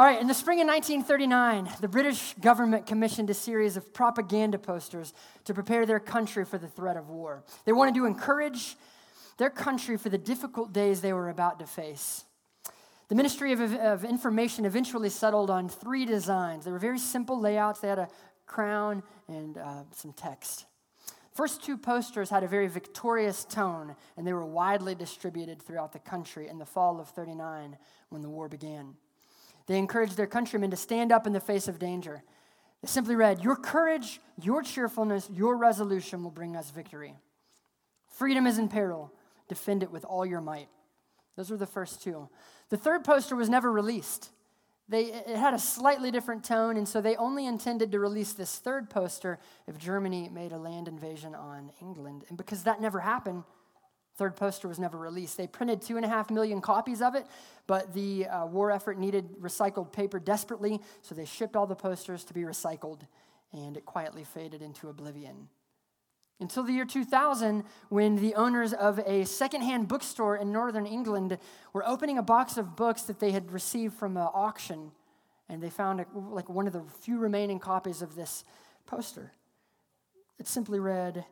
All right, in the spring of 1939, the British government commissioned a series of propaganda posters to prepare their country for the threat of war. They wanted to encourage their country for the difficult days they were about to face. The Ministry of, of Information eventually settled on three designs. They were very simple layouts, they had a crown and uh, some text. First two posters had a very victorious tone, and they were widely distributed throughout the country in the fall of 39 when the war began. They encouraged their countrymen to stand up in the face of danger. They simply read, Your courage, your cheerfulness, your resolution will bring us victory. Freedom is in peril. Defend it with all your might. Those were the first two. The third poster was never released. They, it had a slightly different tone, and so they only intended to release this third poster if Germany made a land invasion on England. And because that never happened, Third poster was never released. They printed two and a half million copies of it, but the uh, war effort needed recycled paper desperately, so they shipped all the posters to be recycled, and it quietly faded into oblivion. Until the year 2000, when the owners of a secondhand bookstore in northern England were opening a box of books that they had received from an auction, and they found a, like one of the few remaining copies of this poster. It simply read,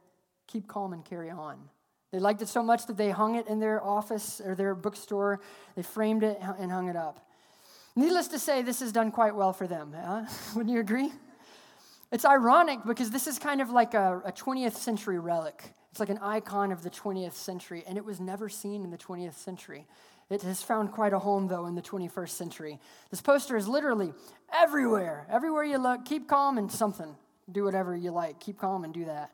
Keep calm and carry on. They liked it so much that they hung it in their office or their bookstore. They framed it and hung it up. Needless to say, this has done quite well for them. Huh? Wouldn't you agree? It's ironic because this is kind of like a, a 20th century relic. It's like an icon of the 20th century, and it was never seen in the 20th century. It has found quite a home, though, in the 21st century. This poster is literally everywhere. Everywhere you look, keep calm and something. Do whatever you like. Keep calm and do that.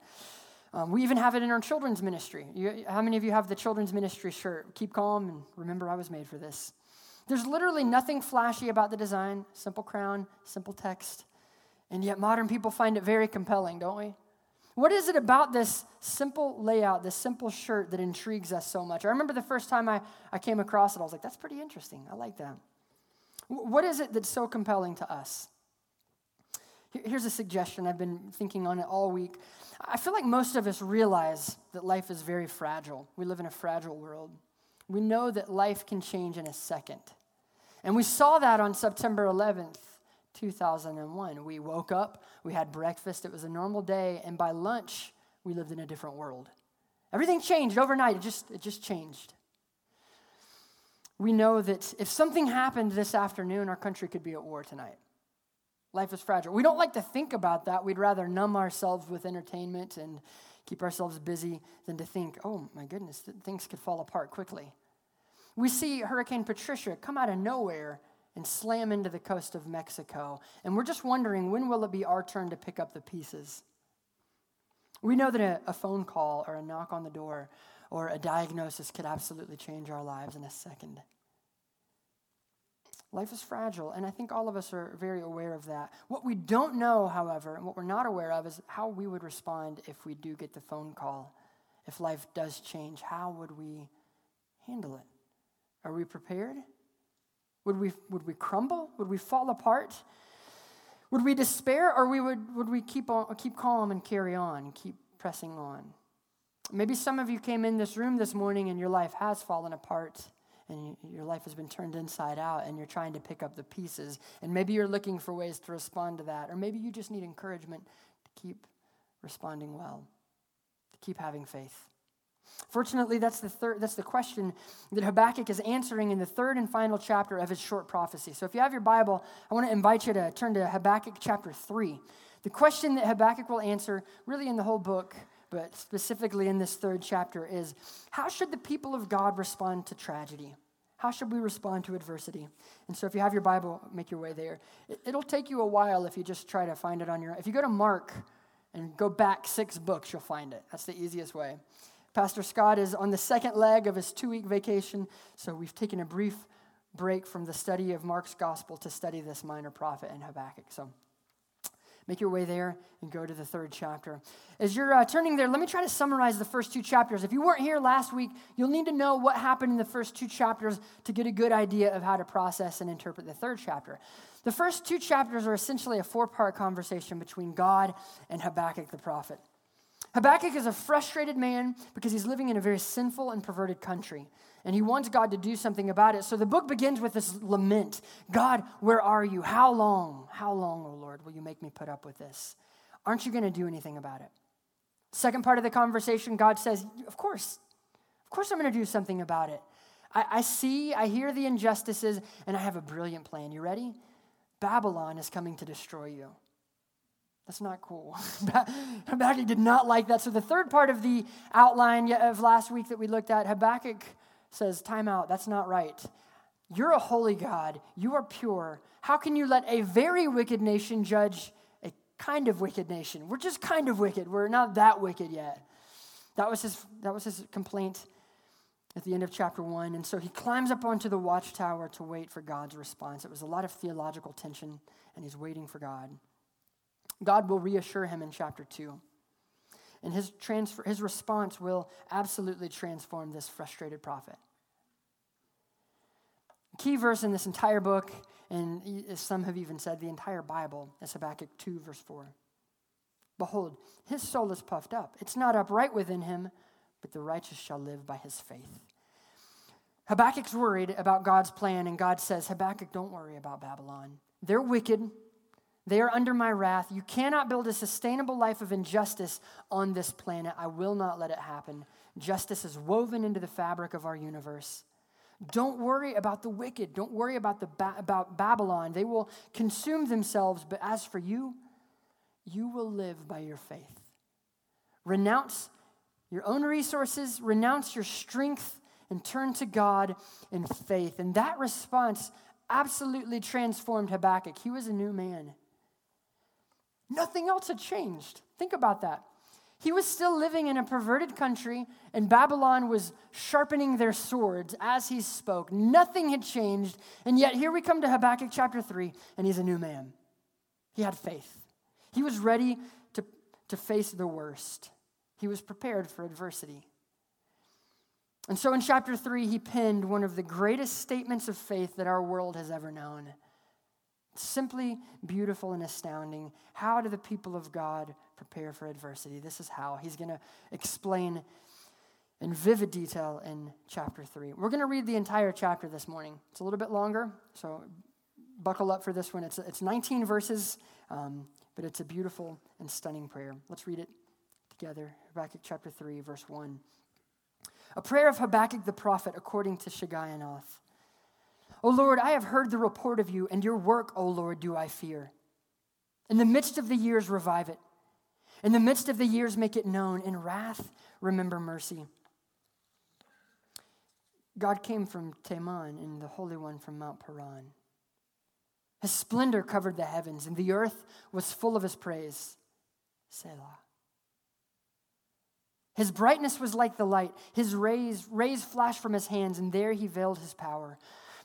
Um, we even have it in our children's ministry. You, how many of you have the children's ministry shirt? Keep calm and remember I was made for this. There's literally nothing flashy about the design simple crown, simple text. And yet, modern people find it very compelling, don't we? What is it about this simple layout, this simple shirt that intrigues us so much? I remember the first time I, I came across it, I was like, that's pretty interesting. I like that. What is it that's so compelling to us? Here's a suggestion. I've been thinking on it all week. I feel like most of us realize that life is very fragile. We live in a fragile world. We know that life can change in a second. And we saw that on September 11th, 2001. We woke up, we had breakfast, it was a normal day, and by lunch, we lived in a different world. Everything changed overnight, it just, it just changed. We know that if something happened this afternoon, our country could be at war tonight. Life is fragile. We don't like to think about that. We'd rather numb ourselves with entertainment and keep ourselves busy than to think, oh my goodness, things could fall apart quickly. We see Hurricane Patricia come out of nowhere and slam into the coast of Mexico. And we're just wondering when will it be our turn to pick up the pieces? We know that a, a phone call or a knock on the door or a diagnosis could absolutely change our lives in a second. Life is fragile, and I think all of us are very aware of that. What we don't know, however, and what we're not aware of, is how we would respond if we do get the phone call. If life does change, how would we handle it? Are we prepared? Would we, would we crumble? Would we fall apart? Would we despair, or we would, would we keep, on, keep calm and carry on, keep pressing on? Maybe some of you came in this room this morning and your life has fallen apart and your life has been turned inside out and you're trying to pick up the pieces. And maybe you're looking for ways to respond to that. Or maybe you just need encouragement to keep responding well, to keep having faith. Fortunately, that's the third that's the question that Habakkuk is answering in the third and final chapter of his short prophecy. So if you have your Bible, I want to invite you to turn to Habakkuk chapter 3. The question that Habakkuk will answer, really in the whole book, but specifically in this third chapter, is how should the people of God respond to tragedy? How should we respond to adversity? And so, if you have your Bible, make your way there. It'll take you a while if you just try to find it on your own. If you go to Mark and go back six books, you'll find it. That's the easiest way. Pastor Scott is on the second leg of his two week vacation, so we've taken a brief break from the study of Mark's gospel to study this minor prophet in Habakkuk. So, Make your way there and go to the third chapter. As you're uh, turning there, let me try to summarize the first two chapters. If you weren't here last week, you'll need to know what happened in the first two chapters to get a good idea of how to process and interpret the third chapter. The first two chapters are essentially a four part conversation between God and Habakkuk the prophet. Habakkuk is a frustrated man because he's living in a very sinful and perverted country. And he wants God to do something about it. So the book begins with this lament God, where are you? How long? How long, O oh Lord, will you make me put up with this? Aren't you going to do anything about it? Second part of the conversation, God says, Of course. Of course, I'm going to do something about it. I, I see, I hear the injustices, and I have a brilliant plan. You ready? Babylon is coming to destroy you. That's not cool. Habakkuk did not like that. So, the third part of the outline of last week that we looked at, Habakkuk says, Time out, that's not right. You're a holy God, you are pure. How can you let a very wicked nation judge a kind of wicked nation? We're just kind of wicked, we're not that wicked yet. That was his, that was his complaint at the end of chapter one. And so he climbs up onto the watchtower to wait for God's response. It was a lot of theological tension, and he's waiting for God. God will reassure him in chapter 2. And his, transfer, his response will absolutely transform this frustrated prophet. Key verse in this entire book, and as some have even said the entire Bible, is Habakkuk 2, verse 4. Behold, his soul is puffed up. It's not upright within him, but the righteous shall live by his faith. Habakkuk's worried about God's plan, and God says, Habakkuk, don't worry about Babylon. They're wicked, they are under my wrath. You cannot build a sustainable life of injustice on this planet. I will not let it happen. Justice is woven into the fabric of our universe. Don't worry about the wicked. Don't worry about, the ba- about Babylon. They will consume themselves. But as for you, you will live by your faith. Renounce your own resources, renounce your strength, and turn to God in faith. And that response absolutely transformed Habakkuk. He was a new man. Nothing else had changed. Think about that. He was still living in a perverted country, and Babylon was sharpening their swords as he spoke. Nothing had changed, and yet here we come to Habakkuk chapter 3, and he's a new man. He had faith. He was ready to, to face the worst, he was prepared for adversity. And so in chapter 3, he penned one of the greatest statements of faith that our world has ever known. Simply beautiful and astounding. How do the people of God prepare for adversity? This is how. He's going to explain in vivid detail in chapter 3. We're going to read the entire chapter this morning. It's a little bit longer, so buckle up for this one. It's, it's 19 verses, um, but it's a beautiful and stunning prayer. Let's read it together. Habakkuk chapter 3, verse 1. A prayer of Habakkuk the prophet according to Shigionoth. O Lord, I have heard the report of you, and your work, O Lord, do I fear. In the midst of the years, revive it. In the midst of the years, make it known. In wrath, remember mercy. God came from Teman, and the Holy One from Mount Paran. His splendor covered the heavens, and the earth was full of his praise. Selah. His brightness was like the light. His rays, rays flashed from his hands, and there he veiled his power.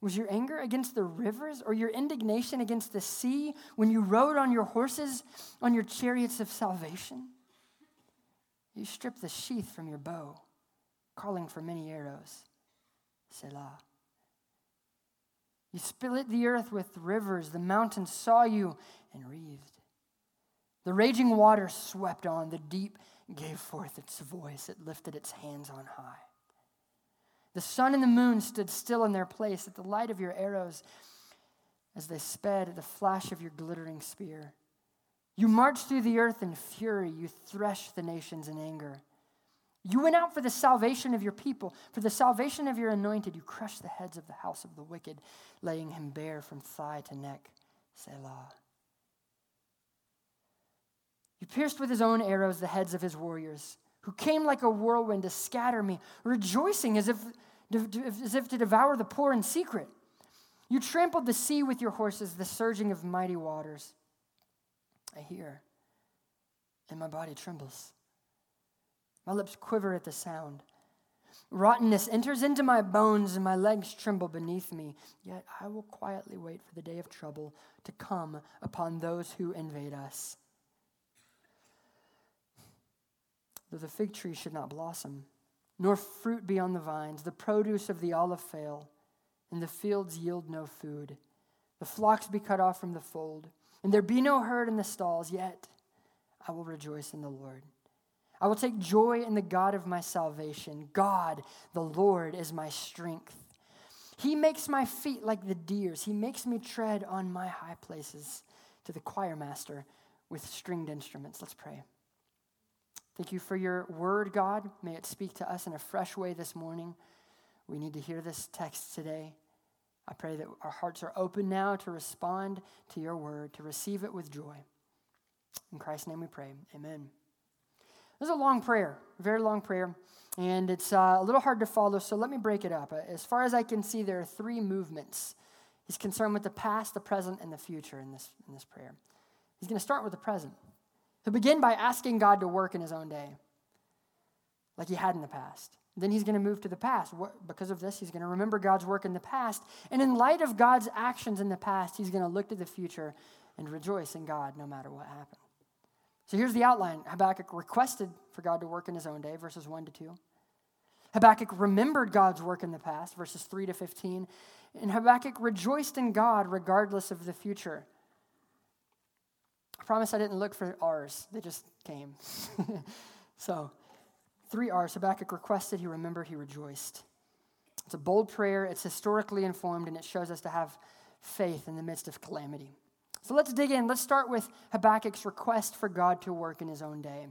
Was your anger against the rivers or your indignation against the sea when you rode on your horses on your chariots of salvation? You stripped the sheath from your bow, calling for many arrows. Selah. You split the earth with rivers, the mountains saw you and wreathed. The raging water swept on, the deep gave forth its voice, it lifted its hands on high. The sun and the moon stood still in their place at the light of your arrows as they sped at the flash of your glittering spear. You marched through the earth in fury, you threshed the nations in anger. You went out for the salvation of your people, for the salvation of your anointed. You crushed the heads of the house of the wicked, laying him bare from thigh to neck. Selah. You pierced with his own arrows the heads of his warriors, who came like a whirlwind to scatter me, rejoicing as if as if to devour the poor in secret. You trampled the sea with your horses, the surging of mighty waters. I hear, and my body trembles. My lips quiver at the sound. Rottenness enters into my bones, and my legs tremble beneath me. Yet I will quietly wait for the day of trouble to come upon those who invade us. Though the fig tree should not blossom, nor fruit be on the vines, the produce of the olive fail, and the fields yield no food, the flocks be cut off from the fold, and there be no herd in the stalls, yet I will rejoice in the Lord. I will take joy in the God of my salvation. God, the Lord, is my strength. He makes my feet like the deer's. He makes me tread on my high places to the choir master with stringed instruments. Let's pray. Thank you for your word, God. May it speak to us in a fresh way this morning. We need to hear this text today. I pray that our hearts are open now to respond to your word, to receive it with joy. In Christ's name we pray. Amen. This is a long prayer, very long prayer, and it's uh, a little hard to follow, so let me break it up. As far as I can see, there are three movements. He's concerned with the past, the present, and the future in this, in this prayer. He's going to start with the present. He'll begin by asking God to work in his own day, like he had in the past. Then he's going to move to the past. Because of this, he's going to remember God's work in the past. And in light of God's actions in the past, he's going to look to the future and rejoice in God no matter what happens. So here's the outline Habakkuk requested for God to work in his own day, verses 1 to 2. Habakkuk remembered God's work in the past, verses 3 to 15. And Habakkuk rejoiced in God regardless of the future. I promise I didn't look for R's, they just came. so, three R's Habakkuk requested, he remembered, he rejoiced. It's a bold prayer, it's historically informed, and it shows us to have faith in the midst of calamity. So let's dig in. Let's start with Habakkuk's request for God to work in his own day.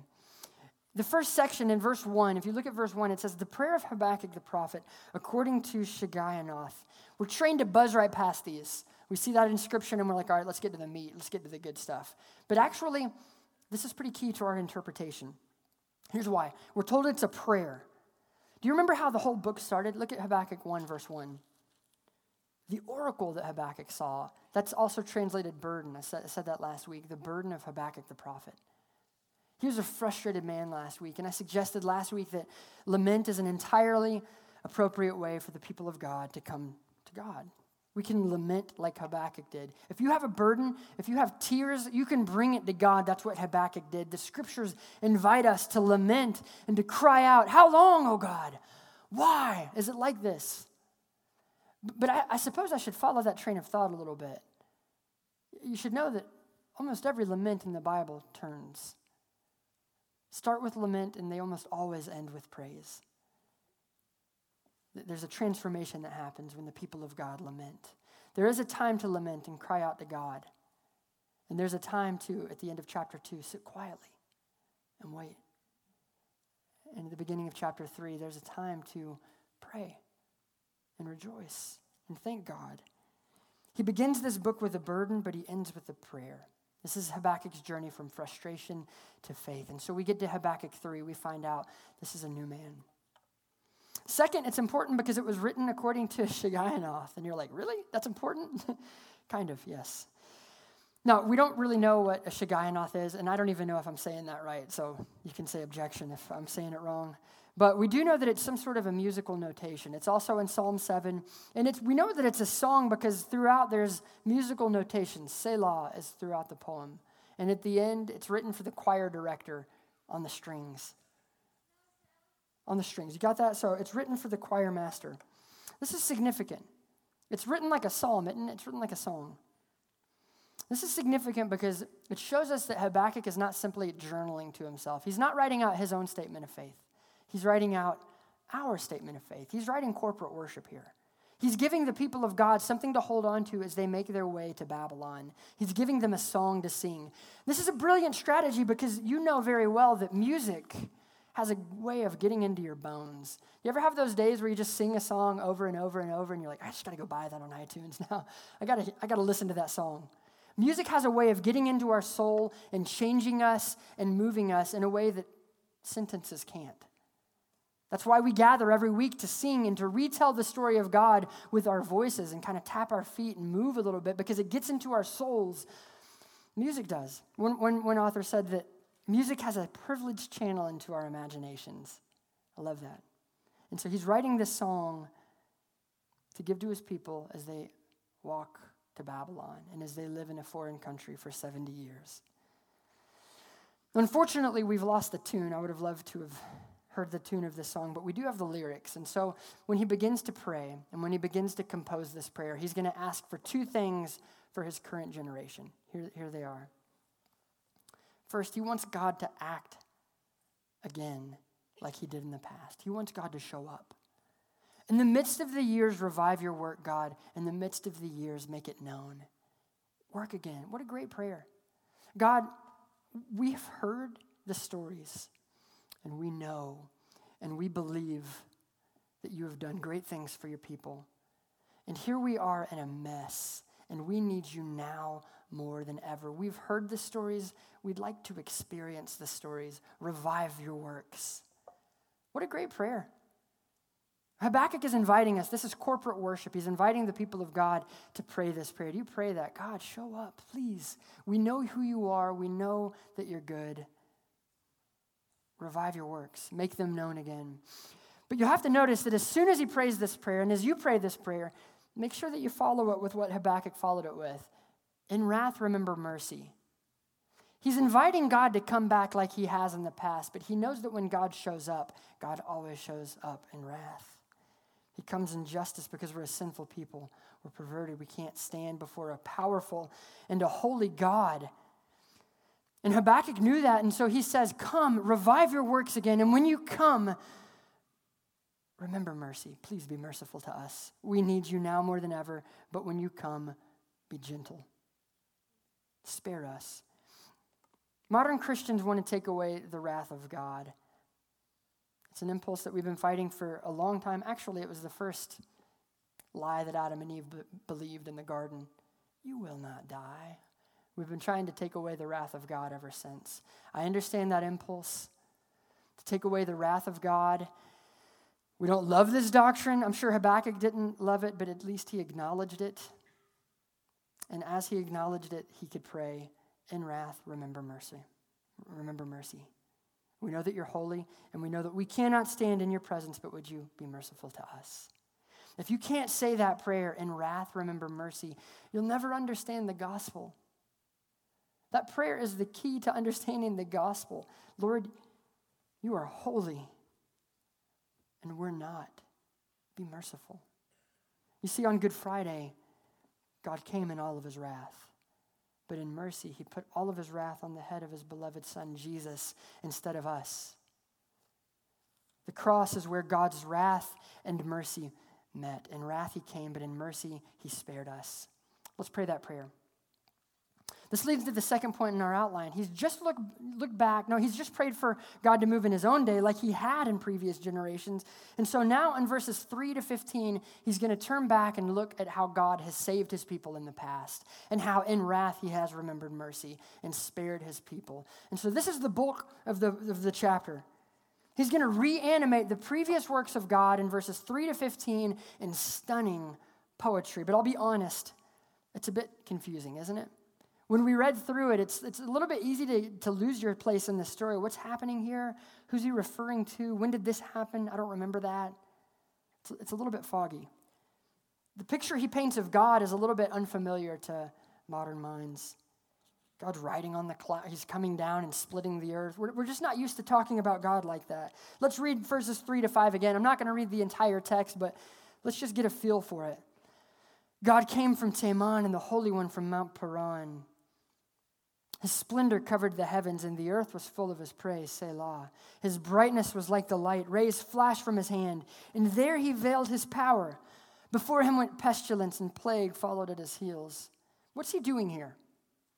The first section in verse 1, if you look at verse 1, it says, The prayer of Habakkuk the prophet, according to Shigionoth. We're trained to buzz right past these. We see that inscription and we're like, all right, let's get to the meat. Let's get to the good stuff. But actually, this is pretty key to our interpretation. Here's why we're told it's a prayer. Do you remember how the whole book started? Look at Habakkuk 1, verse 1. The oracle that Habakkuk saw, that's also translated burden. I said, I said that last week, the burden of Habakkuk the prophet. He was a frustrated man last week, and I suggested last week that lament is an entirely appropriate way for the people of God to come to God. We can lament like Habakkuk did. If you have a burden, if you have tears, you can bring it to God. That's what Habakkuk did. The scriptures invite us to lament and to cry out, How long, O God? Why is it like this? But I, I, suppose I should follow that train of thought a little bit. You should know that almost every lament in the Bible turns. Start with lament, and they almost always end with praise. There's a transformation that happens when the people of God lament. There is a time to lament and cry out to God. And there's a time to, at the end of chapter 2, sit quietly and wait. And at the beginning of chapter 3, there's a time to pray and rejoice and thank God. He begins this book with a burden, but he ends with a prayer. This is Habakkuk's journey from frustration to faith. And so we get to Habakkuk 3, we find out this is a new man. Second, it's important because it was written according to Shigionoth. And you're like, really? That's important? kind of, yes. Now, we don't really know what a Shigionoth is, and I don't even know if I'm saying that right, so you can say objection if I'm saying it wrong. But we do know that it's some sort of a musical notation. It's also in Psalm 7. And it's, we know that it's a song because throughout there's musical notations. Selah is throughout the poem. And at the end, it's written for the choir director on the strings. On the strings. You got that? So it's written for the choir master. This is significant. It's written like a psalm, isn't it? It's written like a song. This is significant because it shows us that Habakkuk is not simply journaling to himself. He's not writing out his own statement of faith. He's writing out our statement of faith. He's writing corporate worship here. He's giving the people of God something to hold on to as they make their way to Babylon. He's giving them a song to sing. This is a brilliant strategy because you know very well that music has a way of getting into your bones. You ever have those days where you just sing a song over and over and over and you're like, I just got to go buy that on iTunes now. I got to I got to listen to that song. Music has a way of getting into our soul and changing us and moving us in a way that sentences can't. That's why we gather every week to sing and to retell the story of God with our voices and kind of tap our feet and move a little bit because it gets into our souls. Music does. One, one, one author said that music has a privileged channel into our imaginations. I love that. And so he's writing this song to give to his people as they walk to Babylon and as they live in a foreign country for 70 years. Unfortunately, we've lost the tune. I would have loved to have heard the tune of this song, but we do have the lyrics. And so when he begins to pray and when he begins to compose this prayer, he's going to ask for two things for his current generation. Here, here they are. First, he wants God to act again like he did in the past. He wants God to show up. In the midst of the years, revive your work, God. In the midst of the years, make it known. Work again. What a great prayer. God, we've heard the stories, and we know, and we believe that you have done great things for your people. And here we are in a mess, and we need you now more than ever. We've heard the stories. We'd like to experience the stories. Revive your works. What a great prayer. Habakkuk is inviting us. This is corporate worship. He's inviting the people of God to pray this prayer. Do you pray that? God, show up, please. We know who you are. We know that you're good. Revive your works, make them known again. But you have to notice that as soon as he prays this prayer, and as you pray this prayer, make sure that you follow it with what Habakkuk followed it with. In wrath, remember mercy. He's inviting God to come back like he has in the past, but he knows that when God shows up, God always shows up in wrath. He comes in justice because we're a sinful people. We're perverted. We can't stand before a powerful and a holy God. And Habakkuk knew that, and so he says, Come, revive your works again. And when you come, remember mercy. Please be merciful to us. We need you now more than ever, but when you come, be gentle. Spare us. Modern Christians want to take away the wrath of God. It's an impulse that we've been fighting for a long time. Actually, it was the first lie that Adam and Eve b- believed in the garden. You will not die. We've been trying to take away the wrath of God ever since. I understand that impulse to take away the wrath of God. We don't love this doctrine. I'm sure Habakkuk didn't love it, but at least he acknowledged it. And as he acknowledged it, he could pray, In wrath, remember mercy. Remember mercy. We know that you're holy, and we know that we cannot stand in your presence, but would you be merciful to us? If you can't say that prayer, in wrath, remember mercy, you'll never understand the gospel. That prayer is the key to understanding the gospel. Lord, you are holy, and we're not. Be merciful. You see, on Good Friday, God came in all of his wrath. But in mercy, he put all of his wrath on the head of his beloved son, Jesus, instead of us. The cross is where God's wrath and mercy met. In wrath, he came, but in mercy, he spared us. Let's pray that prayer. This leads to the second point in our outline. He's just looked look back. No, he's just prayed for God to move in his own day like he had in previous generations. And so now in verses 3 to 15, he's going to turn back and look at how God has saved his people in the past and how in wrath he has remembered mercy and spared his people. And so this is the bulk of the, of the chapter. He's going to reanimate the previous works of God in verses 3 to 15 in stunning poetry. But I'll be honest, it's a bit confusing, isn't it? When we read through it, it's, it's a little bit easy to, to lose your place in the story. What's happening here? Who's he referring to? When did this happen? I don't remember that. It's, it's a little bit foggy. The picture he paints of God is a little bit unfamiliar to modern minds. God's riding on the cloud. He's coming down and splitting the earth. We're, we're just not used to talking about God like that. Let's read verses 3 to 5 again. I'm not going to read the entire text, but let's just get a feel for it. God came from Teman and the Holy One from Mount Paran. His splendor covered the heavens, and the earth was full of his praise, Selah. His brightness was like the light, rays flashed from his hand, and there he veiled his power. Before him went pestilence, and plague followed at his heels. What's he doing here?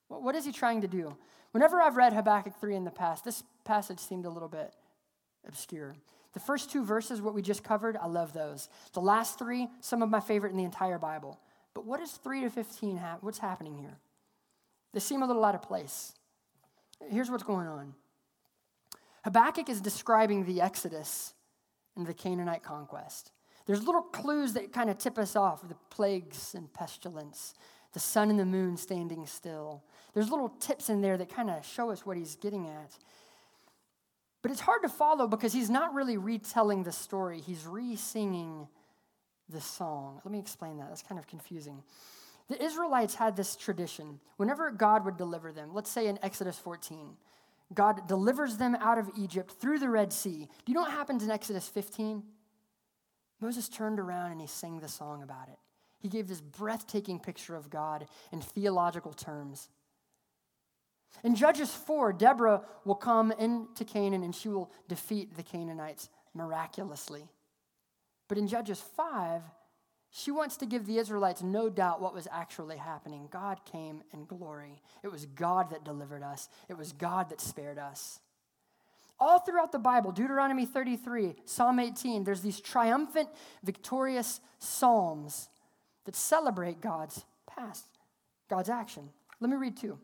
What is he trying to do? Whenever I've read Habakkuk 3 in the past, this passage seemed a little bit obscure. The first two verses, what we just covered, I love those. The last three, some of my favorite in the entire Bible. But what is 3 to 15? Ha- what's happening here? They seem a little out of place. Here's what's going on Habakkuk is describing the Exodus and the Canaanite conquest. There's little clues that kind of tip us off the plagues and pestilence, the sun and the moon standing still. There's little tips in there that kind of show us what he's getting at. But it's hard to follow because he's not really retelling the story, he's re singing the song. Let me explain that. That's kind of confusing. The Israelites had this tradition. Whenever God would deliver them, let's say in Exodus 14, God delivers them out of Egypt through the Red Sea. Do you know what happens in Exodus 15? Moses turned around and he sang the song about it. He gave this breathtaking picture of God in theological terms. In Judges 4, Deborah will come into Canaan and she will defeat the Canaanites miraculously. But in Judges 5, she wants to give the Israelites no doubt what was actually happening. God came in glory. It was God that delivered us, it was God that spared us. All throughout the Bible, Deuteronomy 33, Psalm 18, there's these triumphant, victorious psalms that celebrate God's past, God's action. Let me read two.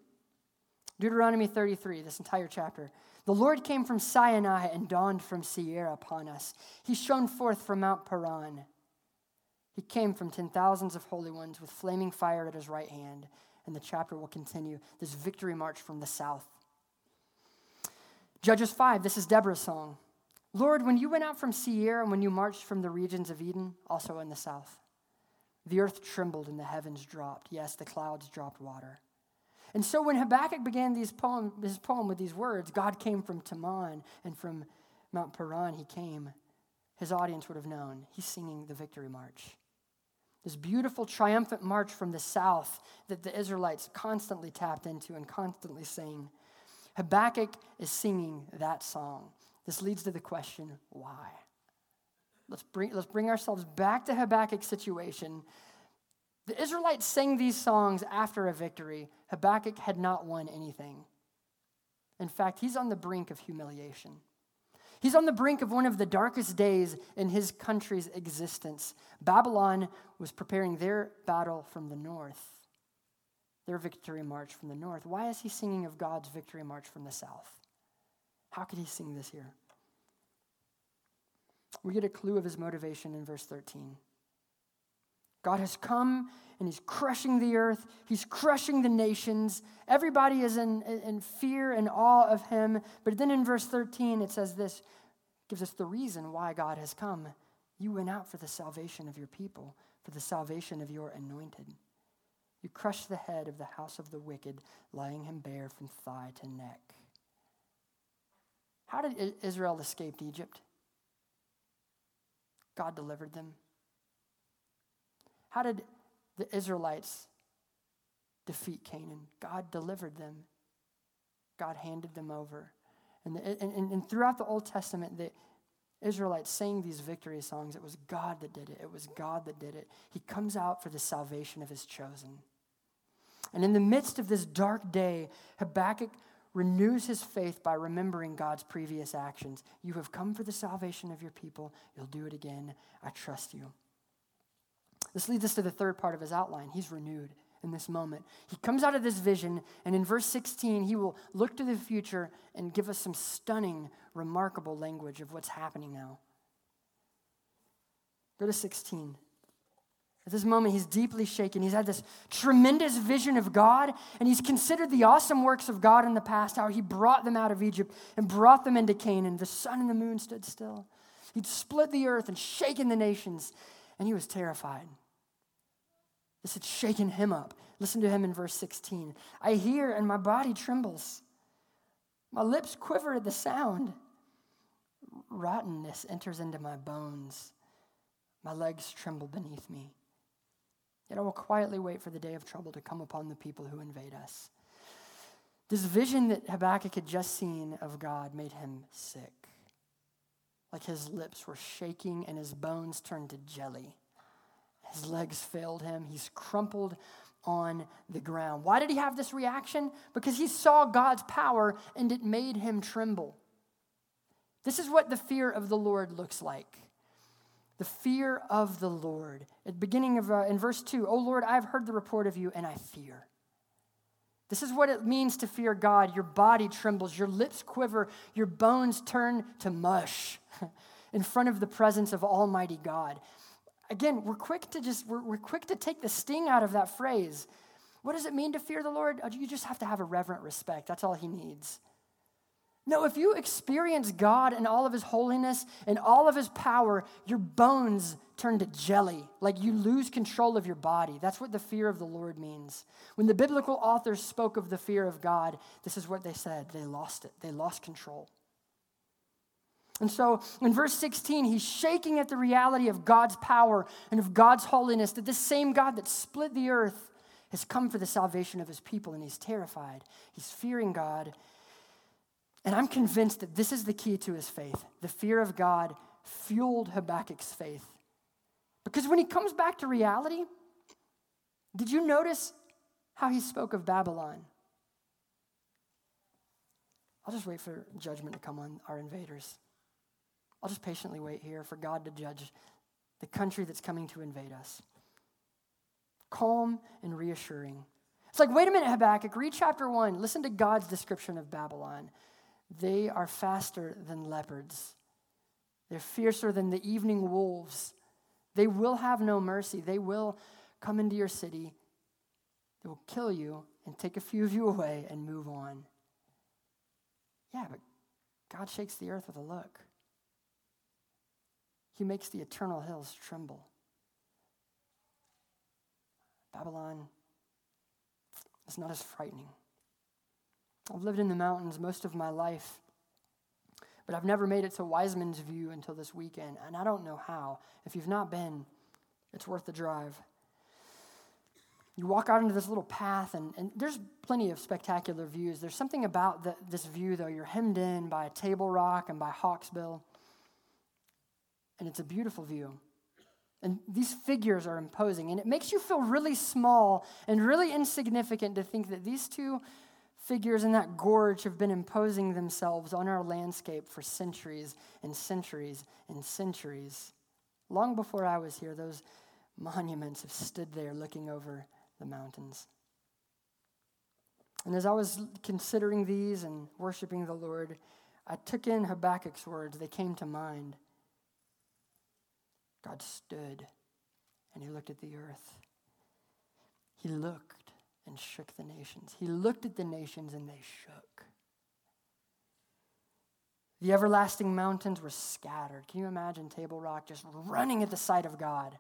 Deuteronomy 33, this entire chapter. The Lord came from Sinai and dawned from Seir upon us. He shone forth from Mount Paran. He came from ten thousands of holy ones with flaming fire at his right hand. And the chapter will continue this victory march from the south. Judges 5, this is Deborah's song. Lord, when you went out from Seir and when you marched from the regions of Edom, also in the south, the earth trembled and the heavens dropped. Yes, the clouds dropped water. And so when Habakkuk began these poem, his poem with these words, God came from Teman and from Mount Paran, he came, his audience would have known he's singing the victory march. This beautiful triumphant march from the south that the Israelites constantly tapped into and constantly sang. Habakkuk is singing that song. This leads to the question why? Let's bring, let's bring ourselves back to Habakkuk's situation the Israelites sang these songs after a victory. Habakkuk had not won anything. In fact, he's on the brink of humiliation. He's on the brink of one of the darkest days in his country's existence. Babylon was preparing their battle from the north, their victory march from the north. Why is he singing of God's victory march from the south? How could he sing this here? We get a clue of his motivation in verse 13. God has come and he's crushing the earth, he's crushing the nations. Everybody is in, in fear and awe of him. But then in verse 13, it says this gives us the reason why God has come. You went out for the salvation of your people, for the salvation of your anointed. You crushed the head of the house of the wicked, laying him bare from thigh to neck. How did Israel escape Egypt? God delivered them. How did the Israelites defeat Canaan? God delivered them, God handed them over. And, the, and, and, throughout the Old Testament, the Israelites sang these victory songs. It was God that did it, it was God that did it. He comes out for the salvation of his chosen. And in the midst of this dark day, Habakkuk renews his faith by remembering God's previous actions. You have come for the salvation of your people. You'll do it again. I trust you. This leads us to the third part of his outline. He's renewed in this moment. He comes out of this vision, and in verse 16, he will look to the future and give us some stunning, remarkable language of what's happening now. Go to 16. At this moment, he's deeply shaken. He's had this tremendous vision of God, and he's considered the awesome works of God in the past, how he brought them out of Egypt and brought them into Canaan. The sun and the moon stood still. He'd split the earth and shaken the nations, and he was terrified. This had shaken him up. Listen to him in verse 16. I hear and my body trembles. My lips quiver at the sound. Rottenness enters into my bones. My legs tremble beneath me. Yet I will quietly wait for the day of trouble to come upon the people who invade us. This vision that Habakkuk had just seen of God made him sick. Like his lips were shaking and his bones turned to jelly. His legs failed him. He's crumpled on the ground. Why did he have this reaction? Because he saw God's power and it made him tremble. This is what the fear of the Lord looks like. The fear of the Lord. At the beginning of uh, in verse 2, "Oh Lord, I have heard the report of you and I fear." This is what it means to fear God. Your body trembles, your lips quiver, your bones turn to mush in front of the presence of Almighty God again, we're quick to just, we're, we're quick to take the sting out of that phrase. What does it mean to fear the Lord? Uh, you just have to have a reverent respect. That's all he needs. No, if you experience God and all of his holiness and all of his power, your bones turn to jelly, like you lose control of your body. That's what the fear of the Lord means. When the biblical authors spoke of the fear of God, this is what they said they lost it, they lost control. And so in verse 16, he's shaking at the reality of God's power and of God's holiness, that this same God that split the earth has come for the salvation of his people, and he's terrified. He's fearing God and I'm convinced that this is the key to his faith. The fear of God fueled Habakkuk's faith. Because when he comes back to reality, did you notice how he spoke of Babylon? I'll just wait for judgment to come on our invaders. I'll just patiently wait here for God to judge the country that's coming to invade us. Calm and reassuring. It's like, wait a minute, Habakkuk, read chapter one. Listen to God's description of Babylon. They are faster than leopards. They're fiercer than the evening wolves. They will have no mercy. They will come into your city. They will kill you and take a few of you away and move on. Yeah, but God shakes the earth with a look. He makes the eternal hills tremble. Babylon is not as frightening. I've lived in the mountains most of my life, but I've never made it to Wiseman's View until this weekend, and I don't know how. If you've not been, it's worth the drive. You walk out into this little path, and, and there's plenty of spectacular views. There's something about the, this view, though. You're hemmed in by Table Rock and by Hawksbill, and it's a beautiful view. And these figures are imposing, and it makes you feel really small and really insignificant to think that these two figures in that gorge have been imposing themselves on our landscape for centuries and centuries and centuries. Long before I was here, those monuments have stood there looking over the mountains. And as I was considering these and worshiping the Lord, I took in Habakkuk's words. They came to mind. God stood and he looked at the earth. He looked and shook the nations. He looked at the nations and they shook. The everlasting mountains were scattered. Can you imagine Table Rock just running at the sight of God?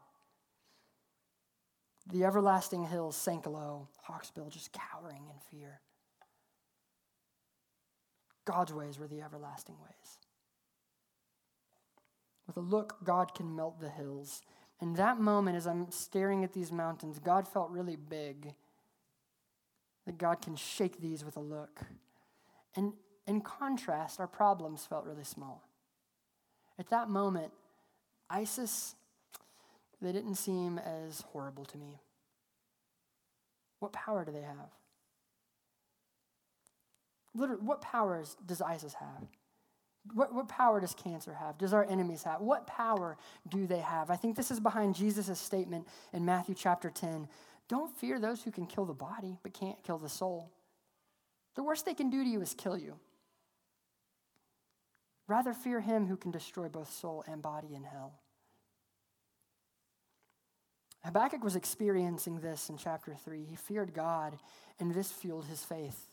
The everlasting hills sank low, Hawksbill just cowering in fear. God's ways were the everlasting ways. With a look, God can melt the hills. In that moment, as I'm staring at these mountains, God felt really big that God can shake these with a look. And in contrast, our problems felt really small. At that moment, ISIS, they didn't seem as horrible to me. What power do they have? Literally, what powers does ISIS have? What, what power does cancer have? Does our enemies have? What power do they have? I think this is behind Jesus' statement in Matthew chapter 10 don't fear those who can kill the body but can't kill the soul. The worst they can do to you is kill you. Rather fear him who can destroy both soul and body in hell. Habakkuk was experiencing this in chapter 3. He feared God, and this fueled his faith.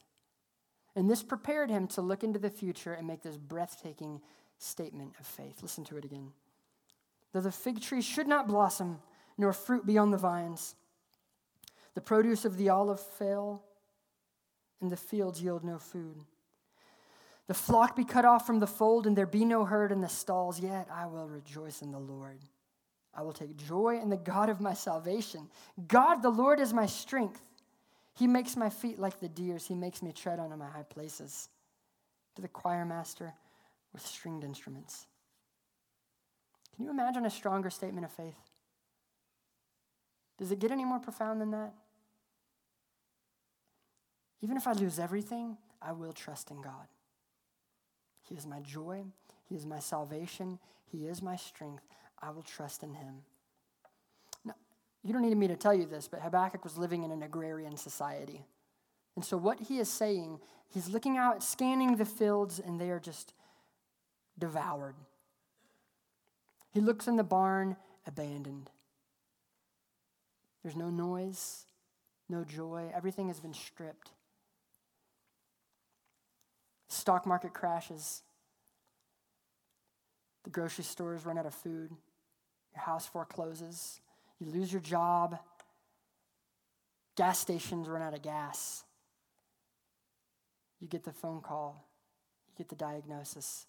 And this prepared him to look into the future and make this breathtaking statement of faith. Listen to it again. Though the fig tree should not blossom, nor fruit be on the vines, the produce of the olive fail, and the fields yield no food. The flock be cut off from the fold, and there be no herd in the stalls, yet I will rejoice in the Lord. I will take joy in the God of my salvation. God, the Lord, is my strength. He makes my feet like the deer's, He makes me tread on my high places. To the choir master with stringed instruments. Can you imagine a stronger statement of faith? Does it get any more profound than that? Even if I lose everything, I will trust in God. He is my joy, He is my salvation, He is my strength. I will trust in Him. You don't need me to tell you this, but Habakkuk was living in an agrarian society. And so, what he is saying, he's looking out, scanning the fields, and they are just devoured. He looks in the barn, abandoned. There's no noise, no joy. Everything has been stripped. Stock market crashes. The grocery stores run out of food. Your house forecloses. You lose your job. Gas stations run out of gas. You get the phone call. You get the diagnosis.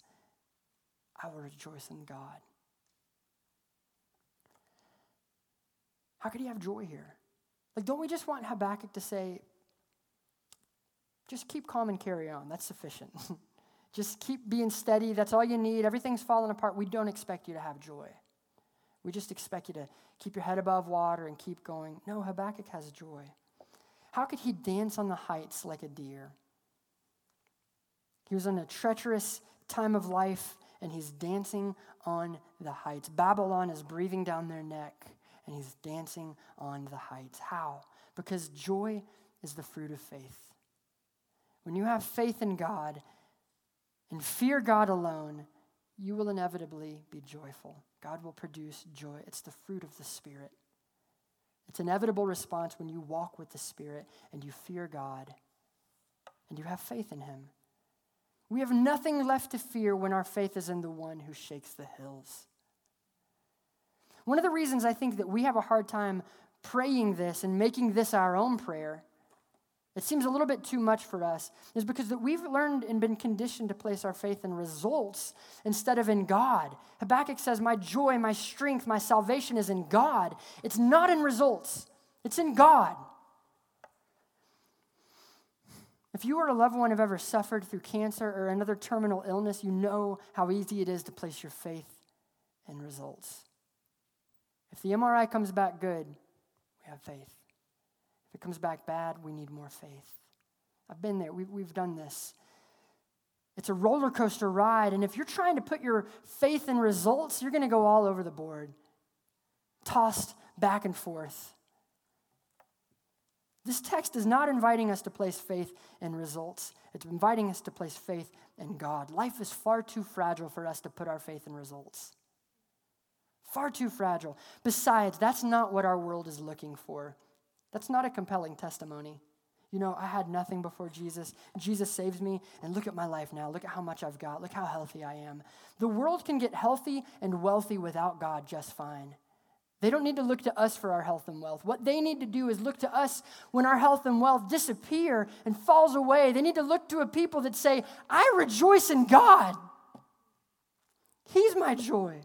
I will rejoice in God. How could he have joy here? Like, don't we just want Habakkuk to say, just keep calm and carry on? That's sufficient. just keep being steady. That's all you need. Everything's falling apart. We don't expect you to have joy. We just expect you to keep your head above water and keep going. No, Habakkuk has joy. How could he dance on the heights like a deer? He was in a treacherous time of life and he's dancing on the heights. Babylon is breathing down their neck and he's dancing on the heights. How? Because joy is the fruit of faith. When you have faith in God and fear God alone, you will inevitably be joyful. God will produce joy. It's the fruit of the Spirit. It's an inevitable response when you walk with the Spirit and you fear God and you have faith in Him. We have nothing left to fear when our faith is in the one who shakes the hills. One of the reasons I think that we have a hard time praying this and making this our own prayer, it seems a little bit too much for us, is because that we've learned and been conditioned to place our faith in results instead of in God. Habakkuk says, My joy, my strength, my salvation is in God. It's not in results, it's in God. If you or a loved one have ever suffered through cancer or another terminal illness, you know how easy it is to place your faith in results. If the MRI comes back good, we have faith. It comes back bad, we need more faith. I've been there, we've, we've done this. It's a roller coaster ride, and if you're trying to put your faith in results, you're going to go all over the board, tossed back and forth. This text is not inviting us to place faith in results. It's inviting us to place faith in God. Life is far too fragile for us to put our faith in results. Far too fragile. Besides, that's not what our world is looking for. That's not a compelling testimony. You know, I had nothing before Jesus. Jesus saves me, and look at my life now. Look at how much I've got. Look how healthy I am. The world can get healthy and wealthy without God just fine. They don't need to look to us for our health and wealth. What they need to do is look to us when our health and wealth disappear and falls away. They need to look to a people that say, I rejoice in God. He's my joy.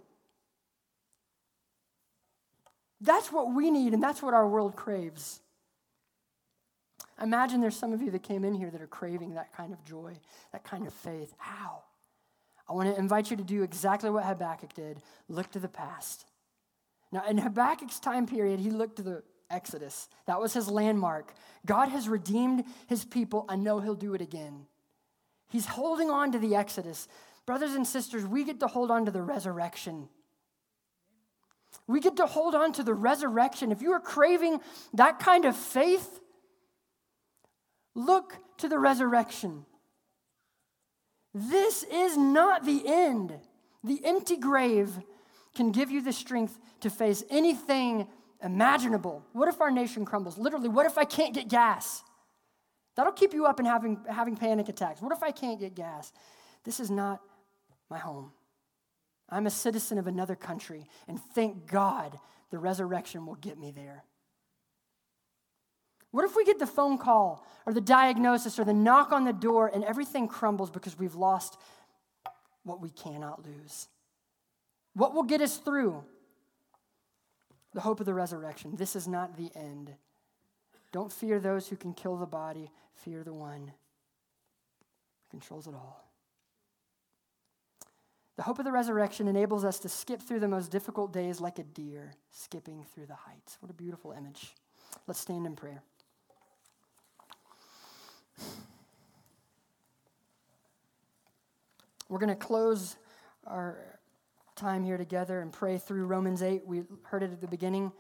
That's what we need, and that's what our world craves. I imagine there's some of you that came in here that are craving that kind of joy, that kind of faith. How? I want to invite you to do exactly what Habakkuk did look to the past. Now, in Habakkuk's time period, he looked to the Exodus. That was his landmark. God has redeemed his people. I know he'll do it again. He's holding on to the Exodus. Brothers and sisters, we get to hold on to the resurrection. We get to hold on to the resurrection. If you are craving that kind of faith, look to the resurrection. This is not the end. The empty grave can give you the strength to face anything imaginable. What if our nation crumbles? Literally, what if I can't get gas? That'll keep you up and having, having panic attacks. What if I can't get gas? This is not my home. I'm a citizen of another country, and thank God the resurrection will get me there. What if we get the phone call or the diagnosis or the knock on the door and everything crumbles because we've lost what we cannot lose? What will get us through? The hope of the resurrection. This is not the end. Don't fear those who can kill the body, fear the one who controls it all. The hope of the resurrection enables us to skip through the most difficult days like a deer skipping through the heights. What a beautiful image. Let's stand in prayer. We're going to close our time here together and pray through Romans 8. We heard it at the beginning.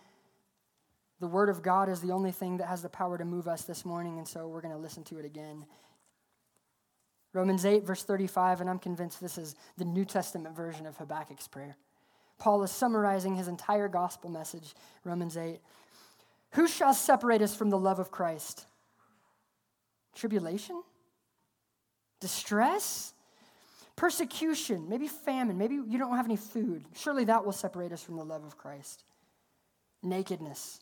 The Word of God is the only thing that has the power to move us this morning, and so we're going to listen to it again. Romans 8, verse 35, and I'm convinced this is the New Testament version of Habakkuk's prayer. Paul is summarizing his entire gospel message, Romans 8. Who shall separate us from the love of Christ? Tribulation? Distress? Persecution? Maybe famine? Maybe you don't have any food. Surely that will separate us from the love of Christ. Nakedness?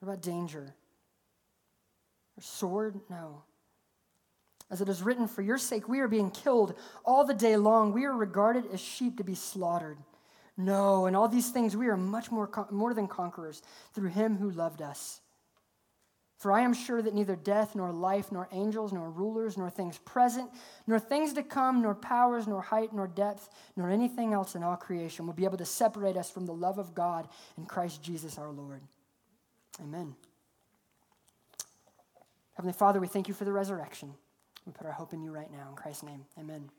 What about danger? Or sword? No. As it is written, For your sake we are being killed all the day long. We are regarded as sheep to be slaughtered. No, in all these things we are much more, more than conquerors through him who loved us. For I am sure that neither death, nor life, nor angels, nor rulers, nor things present, nor things to come, nor powers, nor height, nor depth, nor anything else in all creation will be able to separate us from the love of God in Christ Jesus our Lord. Amen. Heavenly Father, we thank you for the resurrection. We put our hope in you right now. In Christ's name, amen.